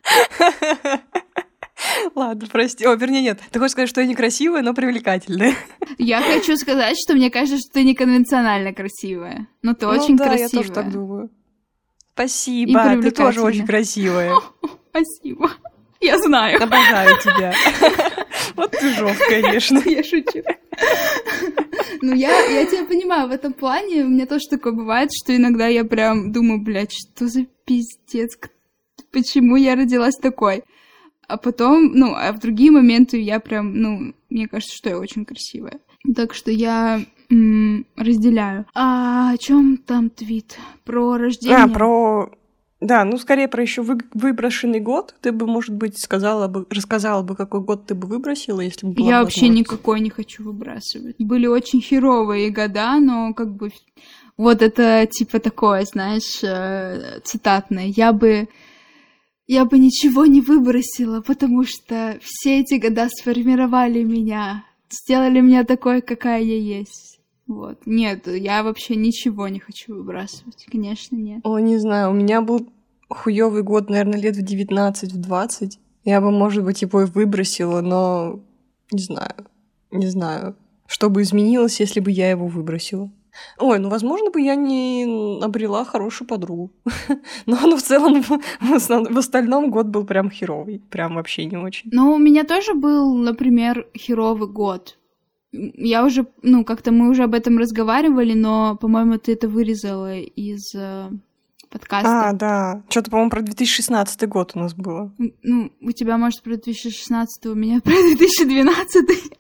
Ладно, прости. О, вернее, нет. Ты хочешь сказать, что я некрасивая, но привлекательная. Я хочу сказать, что мне кажется, что ты неконвенционально красивая. Но ты ну, очень да, красивая. я тоже так думаю. Спасибо, ты тоже очень красивая. [laughs] Спасибо. Я знаю. Обожаю тебя. [laughs] Вот ты жёг, [laughs] конечно. [laughs] Я шучу. Ну, я, я тебя понимаю, в этом плане у меня тоже такое бывает, что иногда я прям думаю, блядь, что за пиздец, почему я родилась такой? А потом, ну, а в другие моменты я прям, ну, мне кажется, что я очень красивая. Так что я разделяю. А о чем там твит? Про рождение? А, про Да, ну скорее про еще вы, выброшенный год. Ты бы, может быть, сказала бы, рассказала бы, какой год ты бы выбросила, если бы была Я вообще никакой не хочу выбрасывать. Были очень херовые года, но как бы вот это типа такое, знаешь, э, цитатное. Я бы я бы ничего не выбросила, потому что все эти года сформировали меня, сделали меня такой, какая я есть. Вот. Нет, я вообще ничего не хочу выбрасывать. Конечно, нет. О, не знаю, у меня был хуёвый год, наверное, лет в 19, в 20. Я бы, может быть, его и выбросила, но не знаю. Не знаю. Что бы изменилось, если бы я его выбросила? Ой, ну, возможно, бы я не обрела хорошую подругу. [laughs] Но, ну, в целом, [laughs] в остальном год был прям херовый. Прям вообще не очень. Ну, у меня тоже был, например, херовый год. Я уже, ну, как-то мы уже об этом разговаривали, но, по-моему, ты это вырезала из э, подкаста. А, да. Что-то, по-моему, про 2016 год у нас было. Ну, у тебя, может, про 2016, у меня [laughs] про 2012.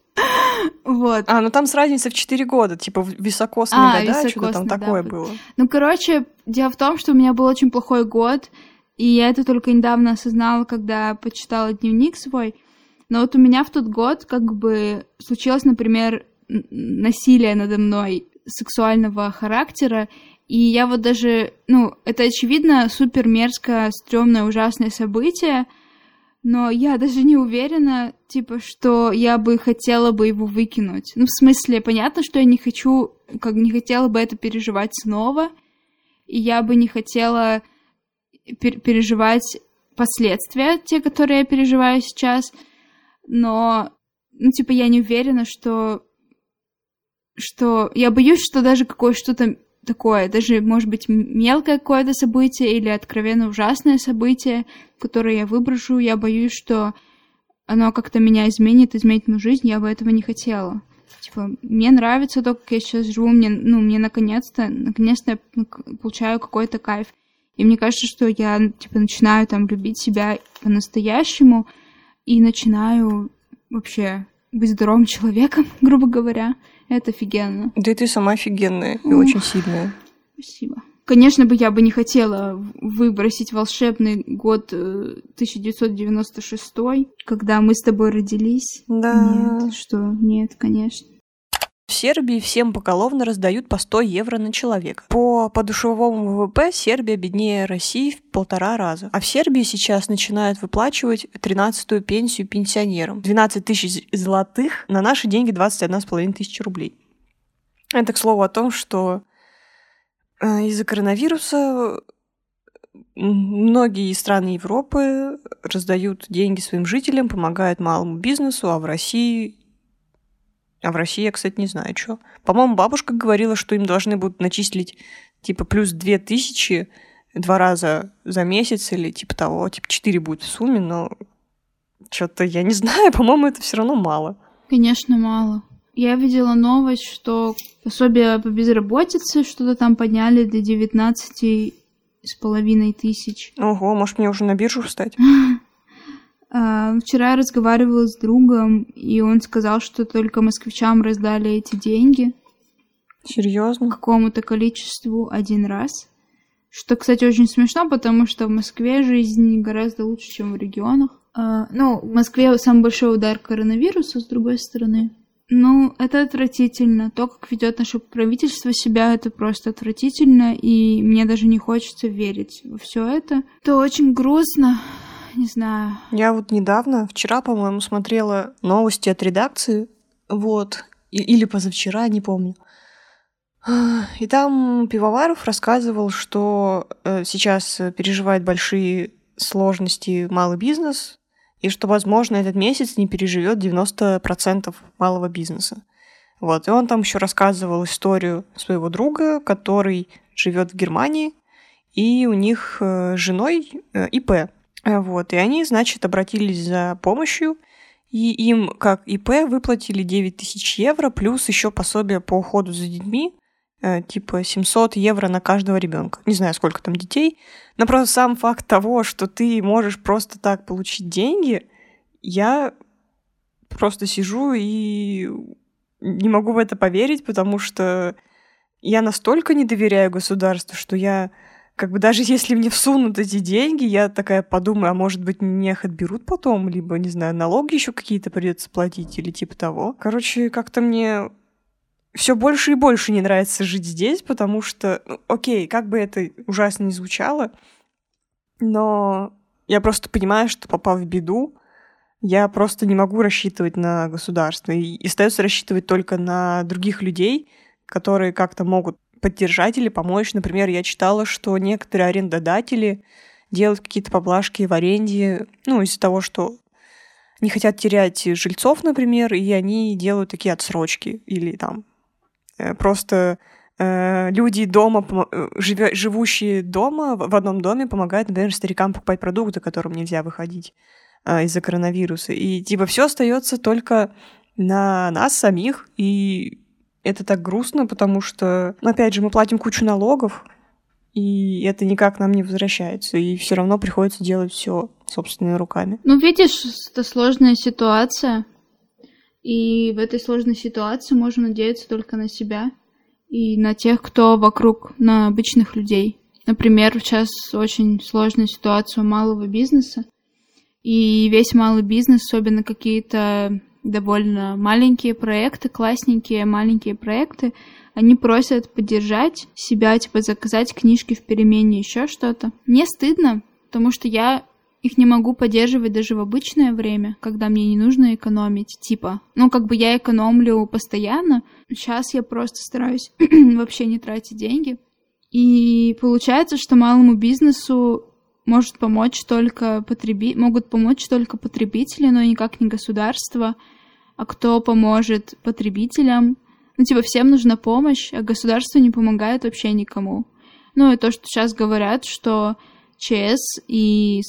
Вот. А, ну там с разницей в 4 года, типа високосные а, года, что-то там такое да. было. Ну, короче, дело в том, что у меня был очень плохой год, и я это только недавно осознала, когда почитала дневник свой. Но вот у меня в тот год как бы случилось, например, насилие надо мной сексуального характера, и я вот даже, ну, это очевидно супер мерзкое, стрёмное, ужасное событие, но я даже не уверена, типа, что я бы хотела бы его выкинуть. Ну, в смысле, понятно, что я не хочу, как не хотела бы это переживать снова, и я бы не хотела пер переживать последствия, те, которые я переживаю сейчас, но, ну, типа, я не уверена, что что я боюсь, что даже какое что-то такое, даже, может быть, мелкое какое-то событие или откровенно ужасное событие, которое я выброшу, я боюсь, что оно как-то меня изменит, изменит мою жизнь, я бы этого не хотела. Типа, мне нравится то, как я сейчас живу, мне, ну, мне наконец-то, наконец-то я получаю какой-то кайф. И мне кажется, что я, типа, начинаю там любить себя по-настоящему и начинаю вообще быть здоровым человеком, [laughs] грубо говоря. Это офигенно. Да и ты сама офигенная и очень сильная. Спасибо. Конечно бы я бы не хотела выбросить волшебный год 1996, э, когда мы с тобой родились. Да. Нет, что? Нет, конечно. В Сербии всем поголовно раздают по 100 евро на человека. По подушевому ВВП Сербия беднее России в полтора раза. А в Сербии сейчас начинают выплачивать 13-ю пенсию пенсионерам. 12 тысяч золотых, на наши деньги 21,5 тысячи рублей. Это, к слову, о том, что э, из-за коронавируса многие страны Европы раздают деньги своим жителям, помогают малому бизнесу, а в России а в России я, кстати, не знаю, что. По-моему, бабушка говорила, что им должны будут начислить типа плюс две тысячи два раза за месяц или типа того, типа четыре будет в сумме, но что-то я не [laughs] знаю, по-моему, это все равно мало. Конечно, мало. Я видела новость, что пособие по безработице что-то там подняли до 19 с половиной тысяч. Ого, может мне уже на биржу встать? [laughs] А, вчера я разговаривала с другом, и он сказал, что только москвичам раздали эти деньги. Серьезно? Какому-то количеству один раз. Что, кстати, очень смешно, потому что в Москве жизнь гораздо лучше, чем в регионах. А, ну, в Москве самый большой удар коронавируса, с другой стороны. Ну, это отвратительно. То, как ведет наше правительство себя, это просто отвратительно, и мне даже не хочется верить во все это. Это очень грустно не знаю. Я вот недавно, вчера, по-моему, смотрела новости от редакции, вот, или позавчера, не помню. И там Пивоваров рассказывал, что э, сейчас переживает большие сложности малый бизнес, и что, возможно, этот месяц не переживет 90% малого бизнеса. Вот. И он там еще рассказывал историю своего друга, который живет в Германии, и у них э, с женой э, ИП. Э, вот, и они, значит, обратились за помощью, и им, как ИП, выплатили 9 тысяч евро, плюс еще пособие по уходу за детьми, э, типа 700 евро на каждого ребенка. Не знаю, сколько там детей, но просто сам факт того, что ты можешь просто так получить деньги, я просто сижу и не могу в это поверить, потому что я настолько не доверяю государству, что я как бы даже если мне всунут эти деньги, я такая подумаю, а может быть, мне их отберут потом, либо, не знаю, налоги еще какие-то придется платить или типа того. Короче, как-то мне все больше и больше не нравится жить здесь, потому что, ну, окей, как бы это ужасно не звучало, но я просто понимаю, что попав в беду, я просто не могу рассчитывать на государство. И остается рассчитывать только на других людей, которые как-то могут поддержать или помочь. Например, я читала, что некоторые арендодатели делают какие-то поблажки в аренде, ну, из-за того, что не хотят терять жильцов, например, и они делают такие отсрочки или там э, просто э, люди дома, э, живущие дома, в одном доме помогают, например, старикам покупать продукты, которым нельзя выходить из-за коронавируса. И типа все остается только на нас самих, и это так грустно, потому что, ну, опять же, мы платим кучу налогов, и это никак нам не возвращается, и все равно приходится делать все собственными руками. Ну, видишь, это сложная ситуация, и в этой сложной ситуации можно надеяться только на себя и на тех, кто вокруг, на обычных людей. Например, сейчас очень сложная ситуация у малого бизнеса, и весь малый бизнес, особенно какие-то довольно маленькие проекты, классненькие маленькие проекты, они просят поддержать себя, типа заказать книжки в перемене, еще что-то. Мне стыдно, потому что я их не могу поддерживать даже в обычное время, когда мне не нужно экономить, типа. Ну, как бы я экономлю постоянно. Сейчас я просто стараюсь [clears throat] вообще не тратить деньги. И получается, что малому бизнесу может помочь только потреби... могут помочь только потребители, но никак не государство. А кто поможет потребителям? Ну, типа, всем нужна помощь, а государство не помогает вообще никому. Ну, и то, что сейчас говорят, что ЧС и,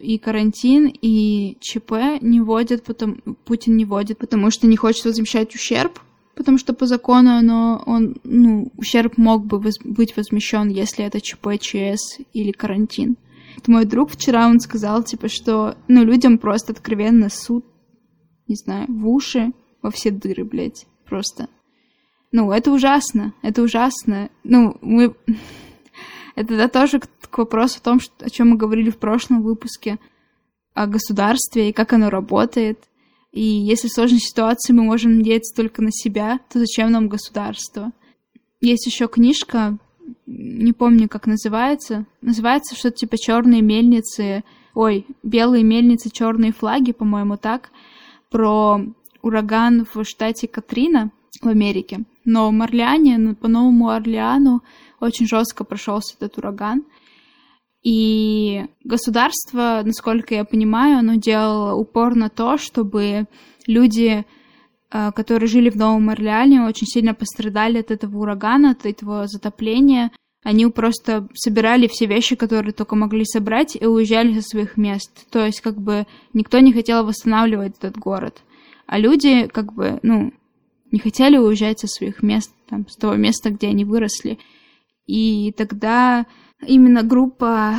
и карантин, и ЧП не вводят, потом, Путин не вводит, потому что не хочет возмещать ущерб, потому что по закону оно, он, ну, ущерб мог бы воз, быть возмещен, если это ЧП, ЧС или карантин. Это мой друг вчера, он сказал, типа, что, ну, людям просто откровенно суд, не знаю, в уши, во все дыры, блядь, просто. Ну, это ужасно, это ужасно. Ну, мы... [laughs] Это да, тоже к, к вопросу о том, что, о чем мы говорили в прошлом выпуске, о государстве и как оно работает. И если в сложной ситуации мы можем надеяться только на себя, то зачем нам государство? Есть еще книжка не помню, как называется. Называется что-то типа черные мельницы, ой, белые мельницы, черные флаги, по-моему, так, про ураган в штате Катрина в Америке. Но в Орлеане, ну, по Новому Орлеану очень жестко прошелся этот ураган. И государство, насколько я понимаю, оно делало упор на то, чтобы люди которые жили в Новом Орлеане, очень сильно пострадали от этого урагана, от этого затопления. Они просто собирали все вещи, которые только могли собрать, и уезжали со своих мест. То есть, как бы, никто не хотел восстанавливать этот город. А люди, как бы, ну, не хотели уезжать со своих мест, там, с того места, где они выросли. И тогда именно группа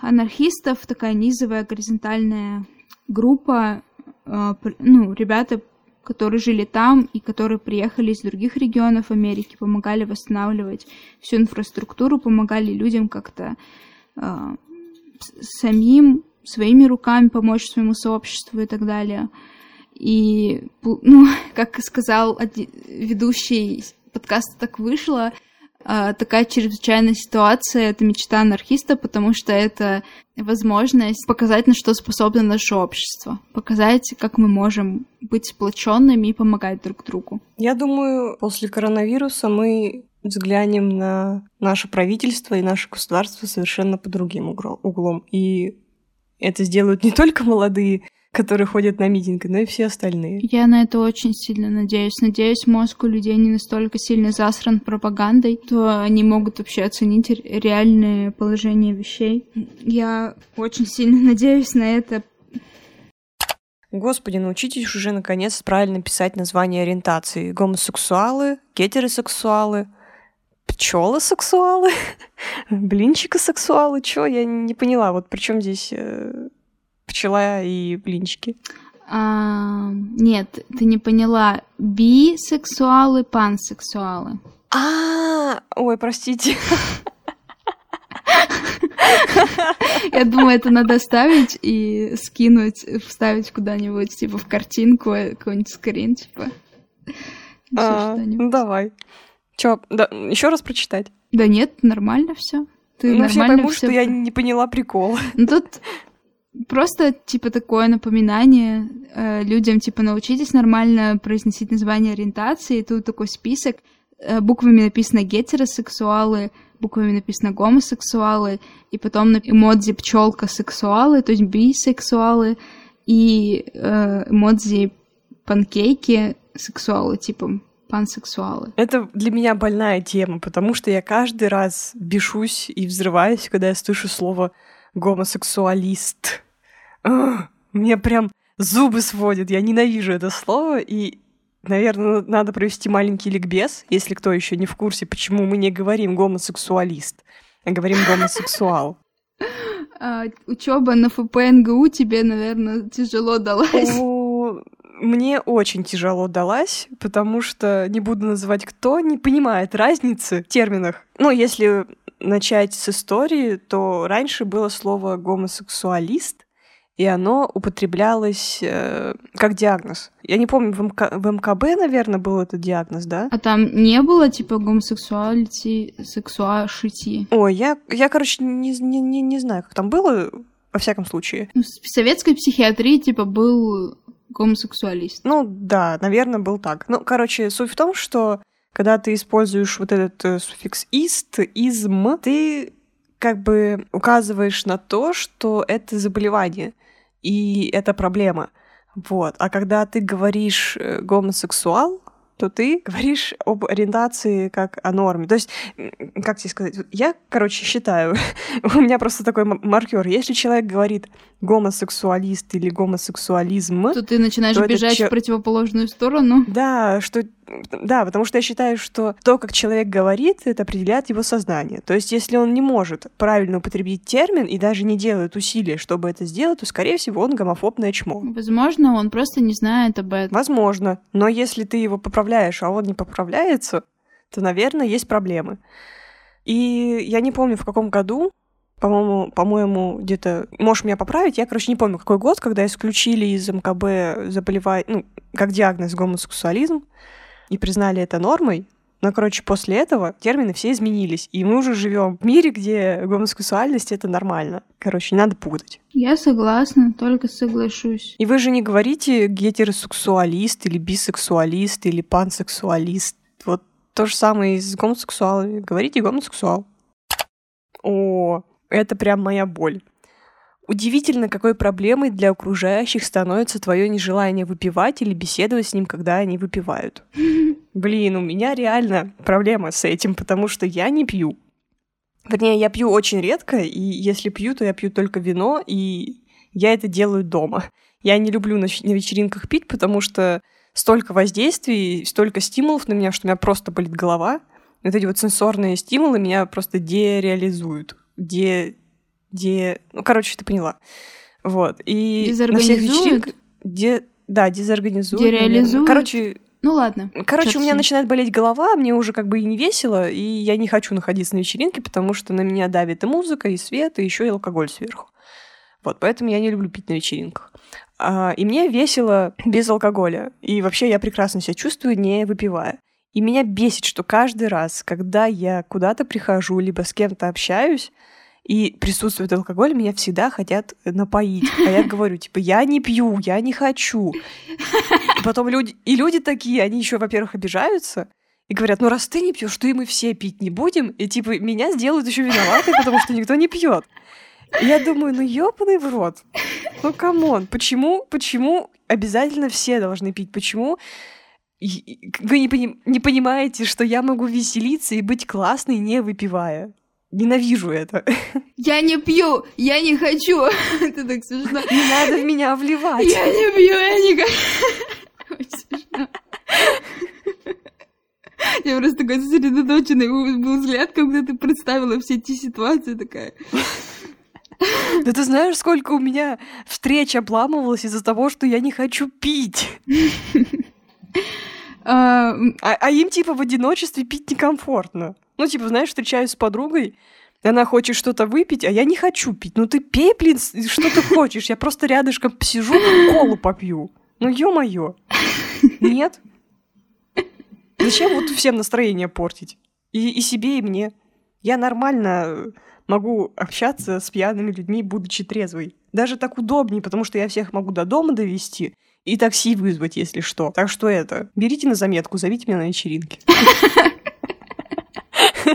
анархистов, такая низовая, горизонтальная группа, э, ну, ребята которые жили там и которые приехали из других регионов Америки, помогали восстанавливать всю инфраструктуру, помогали людям как-то э, самим, своими руками помочь своему сообществу и так далее. И, [laughs] ну, как сказал ведущий подкаста «Так вышло», такая чрезвычайная ситуация — это мечта анархиста, потому что это возможность показать, на что способно наше общество, показать, как мы можем быть сплоченными и помогать друг другу. Я думаю, после коронавируса мы взглянем на наше правительство и наше государство совершенно по другим углом. И это сделают не только молодые которые ходят на митинги, но и все остальные. Я на это очень сильно надеюсь. Надеюсь, мозг у людей не настолько сильно засран пропагандой, то они могут вообще оценить реальное положение вещей. Я очень сильно [laughs] надеюсь на это. Господи, научитесь уже наконец правильно писать название ориентации. Гомосексуалы, гетеросексуалы, пчелосексуалы, [laughs] блинчикосексуалы. Чё? Я не поняла. Вот при чем здесь э, пчела и блинчики. А, нет, ты не поняла. Бисексуалы, пансексуалы. А, ой, простите. Я думаю, это надо ставить и скинуть, вставить куда-нибудь, типа, в картинку какой-нибудь скрин, типа. А, ну давай. Чё, да, еще раз прочитать? Да нет, нормально все. Ты ну, все поймут, что я не поняла прикол. Ну тут просто, типа, такое напоминание э, людям, типа, научитесь нормально произносить название ориентации. И тут такой список. Э, буквами написано гетеросексуалы, буквами написано гомосексуалы, и потом на эмодзи пчелка сексуалы, то есть бисексуалы, и э, эмодзи панкейки сексуалы, типа пансексуалы. Это для меня больная тема, потому что я каждый раз бешусь и взрываюсь, когда я слышу слово гомосексуалист. мне прям зубы сводят. Я ненавижу это слово, и, наверное, надо провести маленький ликбез, если кто еще не в курсе, почему мы не говорим гомосексуалист, а говорим гомосексуал. А, учеба на ФПНГУ тебе, наверное, тяжело далась. Мне очень тяжело далась, потому что, не буду называть кто, не понимает разницы в терминах. Ну, если начать с истории, то раньше было слово гомосексуалист, и оно употреблялось э, как диагноз. Я не помню, в, МК, в МКБ, наверное, был этот диагноз, да? А там не было, типа, гомосексуалити, сексуашити? Ой, я, я короче, не, не, не, не знаю, как там было, во всяком случае. Ну, в советской психиатрии, типа, был гомосексуалист. Ну да, наверное, был так. Ну, короче, суть в том, что когда ты используешь вот этот э, суффикс «ист», «изм», ты как бы указываешь на то, что это заболевание и это проблема. Вот. А когда ты говоришь э, гомосексуал, то ты говоришь об ориентации как о норме. То есть, как тебе сказать, я, короче, считаю, [laughs] у меня просто такой маркер. Если человек говорит гомосексуалист или гомосексуализм, то ты начинаешь бежать в противоположную сторону. Да, что да, потому что я считаю, что то, как человек говорит, это определяет его сознание. То есть, если он не может правильно употребить термин и даже не делает усилия, чтобы это сделать, то, скорее всего, он гомофобное чмо. Возможно, он просто не знает об этом. Возможно. Но если ты его поправляешь, а он не поправляется, то, наверное, есть проблемы. И я не помню, в каком году, по-моему, по-моему, где-то, можешь меня поправить, я, короче, не помню, какой год, когда исключили из МКБ заболевание, ну, как диагноз гомосексуализм, и признали это нормой, но, короче, после этого термины все изменились, и мы уже живем в мире, где гомосексуальность это нормально. Короче, не надо путать. Я согласна, только соглашусь. И вы же не говорите гетеросексуалист или бисексуалист или пансексуалист. Вот то же самое и с гомосексуалами. Говорите гомосексуал. О, это прям моя боль. Удивительно, какой проблемой для окружающих становится твое нежелание выпивать или беседовать с ним, когда они выпивают. [laughs] Блин, у меня реально проблема с этим, потому что я не пью. Вернее, я пью очень редко, и если пью, то я пью только вино, и я это делаю дома. Я не люблю на, на вечеринках пить, потому что столько воздействий, столько стимулов на меня, что у меня просто болит голова. Вот эти вот сенсорные стимулы меня просто дереализуют. Де де... Ну, короче, ты поняла. Вот. И на всех вечеринках... Де... Да, дезорганизуют. Дереализуют. Короче, ну ладно. Короче, у меня начинает болеть голова, мне уже как бы и не весело, и я не хочу находиться на вечеринке, потому что на меня давит и музыка, и свет, и еще и алкоголь сверху. Вот, поэтому я не люблю пить на вечеринках. А, и мне весело без алкоголя. И вообще я прекрасно себя чувствую, не выпивая. И меня бесит, что каждый раз, когда я куда-то прихожу, либо с кем-то общаюсь, и присутствует алкоголь, меня всегда хотят напоить. А я говорю, типа, я не пью, я не хочу. И потом люди, и люди такие, они еще, во-первых, обижаются, и говорят, ну раз ты не пьешь, то и мы все пить не будем, и типа меня сделают еще виноватой, потому что никто не пьет. Я думаю, ну ёбаный в рот. Ну come on, почему, почему обязательно все должны пить? Почему вы не, пони- не понимаете, что я могу веселиться и быть классной, не выпивая? Ненавижу это. [laughs] Я не пью, я не хочу. [laughs] Это так смешно. Не надо в меня вливать. Я не пью, я не хочу. [laughs] Очень смешно. Я просто такой сосредоточенный был взгляд, когда ты представила все эти ситуации такая. Да ты знаешь, сколько у меня встреч обламывалось из-за того, что я не хочу пить. А, а, а им типа в одиночестве пить некомфортно. Ну, типа, знаешь, встречаюсь с подругой, Она хочет что-то выпить, а я не хочу пить. Ну ты пей, блин, что ты хочешь. Я просто рядышком сижу, колу попью. Ну ё-моё. Нет? Зачем вот всем настроение портить? И, и себе, и мне. Я нормально могу общаться с пьяными людьми, будучи трезвой. Даже так удобнее, потому что я всех могу до дома довести и такси вызвать, если что. Так что это, берите на заметку, зовите меня на вечеринки.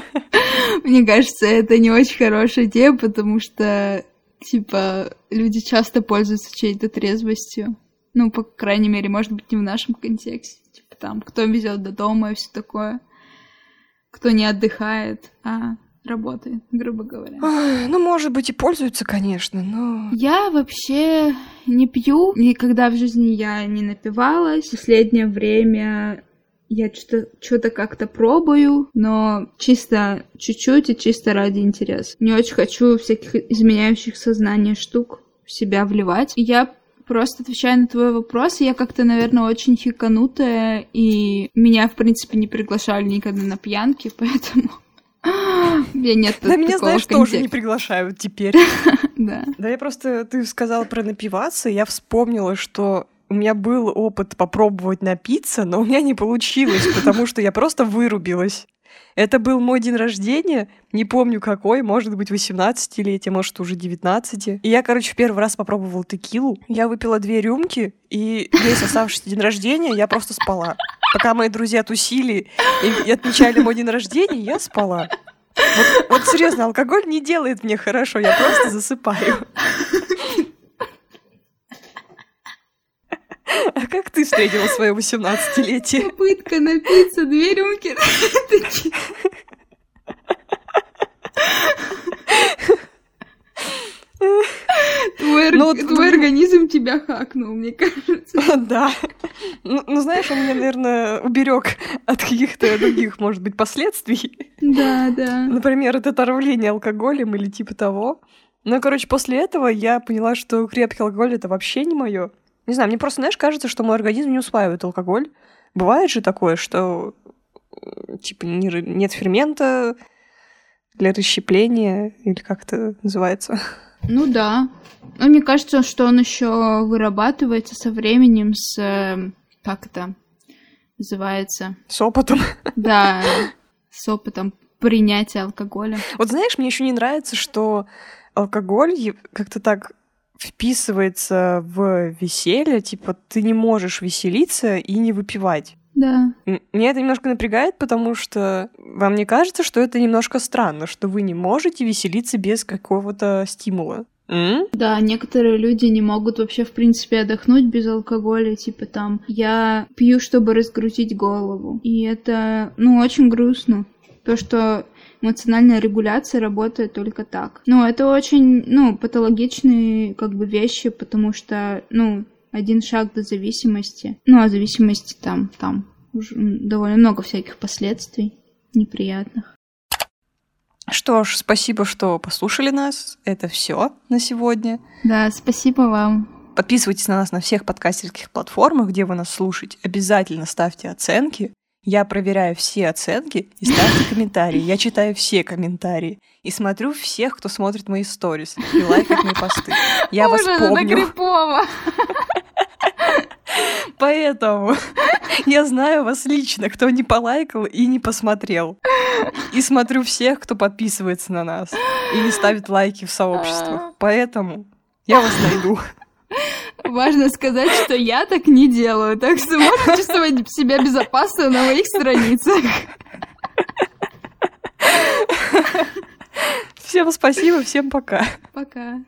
[laughs] Мне кажется, это не очень хорошая идея, потому что, типа, люди часто пользуются чьей-то трезвостью. Ну, по крайней мере, может быть, не в нашем контексте. Типа там, кто везет до дома и все такое. Кто не отдыхает, а работает, грубо говоря. Ой, ну, может быть, и пользуются, конечно, но... Я вообще не пью. Никогда в жизни я не напивалась. В последнее время я что-то как-то пробую, но чисто чуть-чуть и чисто ради интереса. Не очень хочу всяких изменяющих сознание штук в себя вливать. Я просто отвечаю на твой вопрос. Я как-то, наверное, очень хиканутая, и меня, в принципе, не приглашали никогда на пьянки, [laughs] поэтому... Я нет Да меня, знаешь, контекста. тоже не приглашают теперь. [laughs] Да. Да я просто... Ты сказала про напиваться, я вспомнила, что у меня был опыт попробовать напиться, но у меня не получилось, потому что я просто вырубилась. Это был мой день рождения, не помню какой, может быть, 18-летие, может, уже 19. И я, короче, первый раз попробовала текилу. Я выпила две рюмки, и весь оставшийся день рождения я просто спала. Пока мои друзья тусили и отмечали мой день рождения, я спала. Вот, вот серьезно, алкоголь не делает мне хорошо, я просто засыпаю. А как ты встретила свое 18-летие? Попытка напиться, две рюмки. Твой, ну, организм тебя хакнул, мне кажется. [laughs] Да. Ну, ну, знаешь, он меня, наверное, уберег от каких-то других, может быть, последствий. Да, да. Например, это отравление алкоголем или типа того. Ну, короче, после этого я поняла, что крепкий алкоголь это вообще не мое. Не знаю, мне просто, знаешь, кажется, что мой организм не усваивает алкоголь. Бывает же такое, что типа нет фермента для расщепления, или как это называется. Ну да. Но мне кажется, что он еще вырабатывается со временем, с э, как это называется? С опытом. Да, с опытом принятия алкоголя. Вот знаешь, мне еще не нравится, что алкоголь как-то так вписывается в веселье, типа ты не можешь веселиться и не выпивать. Да. Меня это немножко напрягает, потому что вам не кажется, что это немножко странно, что вы не можете веселиться без какого-то стимула? М? Да, некоторые люди не могут вообще, в принципе, отдохнуть без алкоголя. Типа там, я пью, чтобы разгрузить голову. И это, ну, очень грустно. То, что эмоциональная регуляция работает только так. Ну, это очень, ну, патологичные, как бы, вещи, потому что, ну, один шаг до зависимости. Ну, а зависимости там, там уже довольно много всяких последствий неприятных. Что ж, спасибо, что послушали нас. Это все на сегодня. Да, спасибо вам. Подписывайтесь на нас на всех подкастерских платформах, где вы нас слушаете. Обязательно ставьте оценки. Я проверяю все оценки и ставьте комментарии. Я читаю все комментарии и смотрю всех, кто смотрит мои сторис и лайкает мои посты. Я вас помню. Поэтому я знаю вас лично, кто не полайкал и не посмотрел. И смотрю всех, кто подписывается на нас и не ставит лайки в сообществах. Поэтому я вас найду. Важно сказать, что я так не делаю, так что можешь чувствовать себя безопасно на моих страницах. Всем спасибо, всем пока. Пока.